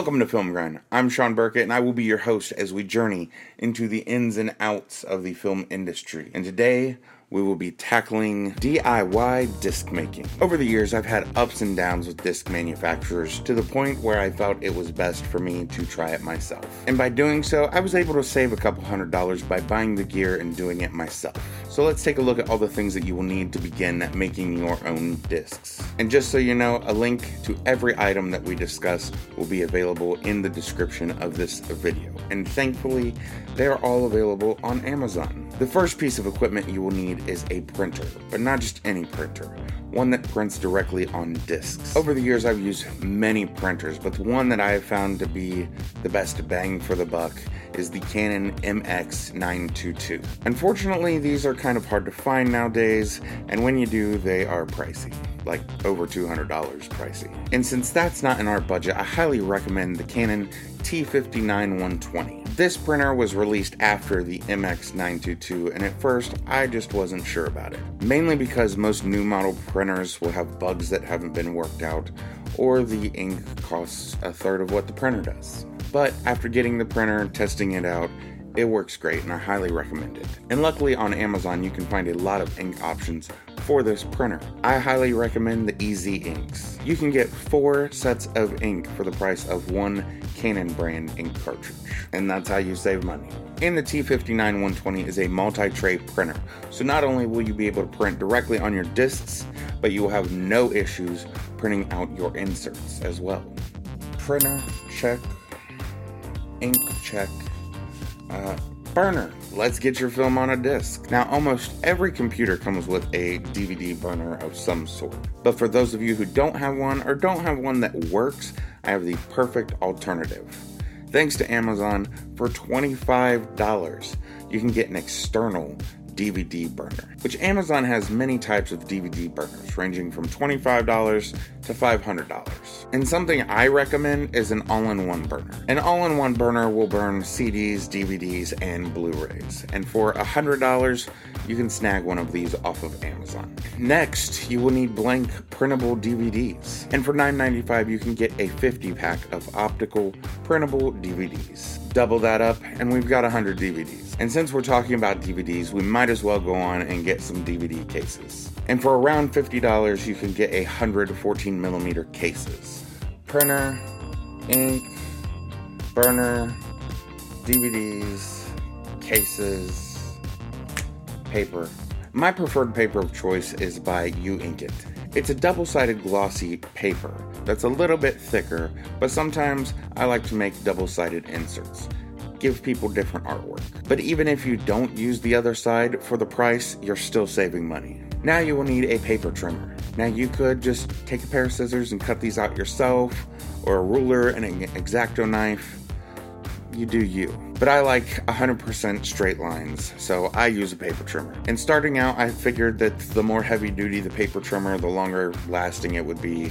Welcome to Film Grind. I'm Shawn Burkett, and I will be your host as we journey into the ins and outs of the film industry. And today, we will be tackling DIY disc making. Over the years, I've had ups and downs with disc manufacturers to the point where I felt it was best for me to try it myself. And by doing so, I was able to save a couple hundred dollars by buying the gear and doing it myself. So let's take a look at all the things that you will need to begin making your own discs. And just so you know, a link to every item that we discuss will be available in the description of this video. And thankfully, they are all available on Amazon. The first piece of equipment you will need is a printer, but not just any printer, one that prints directly on discs. Over the years, I've used many printers, but the one that I have found to be the best bang for the buck is the Canon MX922. Unfortunately, these are kind of hard to find nowadays, and when you do, they are pricey like over $200 pricey. And since that's not in our budget, I highly recommend the Canon TS9120. This printer was released after the MX922, and at first I just wasn't sure about it. Mainly because most new model printers will have bugs that haven't been worked out, or the ink costs a third of what the printer does. But after getting the printer testing it out, it works great and I highly recommend it. And luckily on Amazon you can find a lot of ink options for this printer. I highly recommend the EZ Inks. You can get four sets of ink for the price of one Canon brand ink cartridge, and that's how you save money. And the TS9120 is a multi-tray printer, so not only will you be able to print directly on your discs, but you will have no issues printing out your inserts as well. Printer, check. Ink, check. Uh, burner. Let's get your film on a disc. Now, almost every computer comes with a DVD burner of some sort. But for those of you who don't have one or don't have one that works, I have the perfect alternative. Thanks to Amazon, for $25, you can get an external DVD burner, which Amazon has many types of DVD burners, ranging from $25 to $500. And something I recommend is an all in one burner. An all in one burner will burn CDs, DVDs, and Blu rays. And for $100, you can snag one of these off of Amazon. Next, you will need blank printable DVDs. And for $9.95, you can get a 50 pack of optical printable DVDs. Double that up, and we've got 100 DVDs. And since we're talking about DVDs, we might as well go on and get some DVD cases. And for around $50, you can get a 114 millimeter cases. Printer, ink, burner, DVDs, cases, paper. My preferred paper of choice is by Uinkit. It's a double sided glossy paper that's a little bit thicker, but sometimes I like to make double sided inserts. Give people different artwork. But even if you don't use the other side for the price, you're still saving money. Now you will need a paper trimmer. Now you could just take a pair of scissors and cut these out yourself, or a ruler and an X-Acto knife. You do you. But I like 100% straight lines, so I use a paper trimmer. And starting out, I figured that the more heavy duty the paper trimmer, the longer lasting it would be,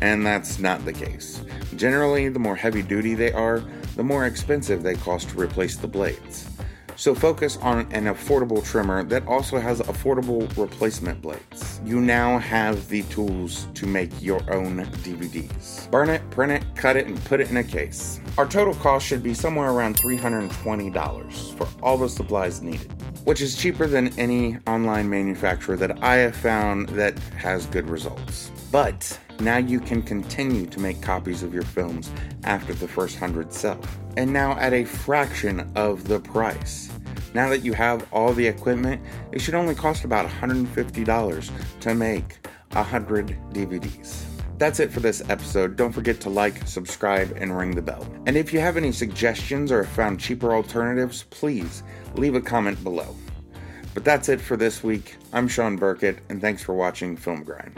and that's not the case. Generally, the more heavy duty they are, the more expensive they cost to replace the blades. So focus on an affordable trimmer that also has affordable replacement blades. You now have the tools to make your own DVDs. Burn it, print it, cut it, and put it in a case. Our total cost should be somewhere around $320 for all the supplies needed, which is cheaper than any online manufacturer that I have found that has good results. But now you can continue to make copies of your films after the first hundred sell. And now at a fraction of the price. Now that you have all the equipment, it should only cost about $150 to make 100 DVDs. That's it for this episode. Don't forget to like, subscribe, and ring the bell. And if you have any suggestions or have found cheaper alternatives, please leave a comment below. But that's it for this week. I'm Shawn Burkett, and thanks for watching Film Grind.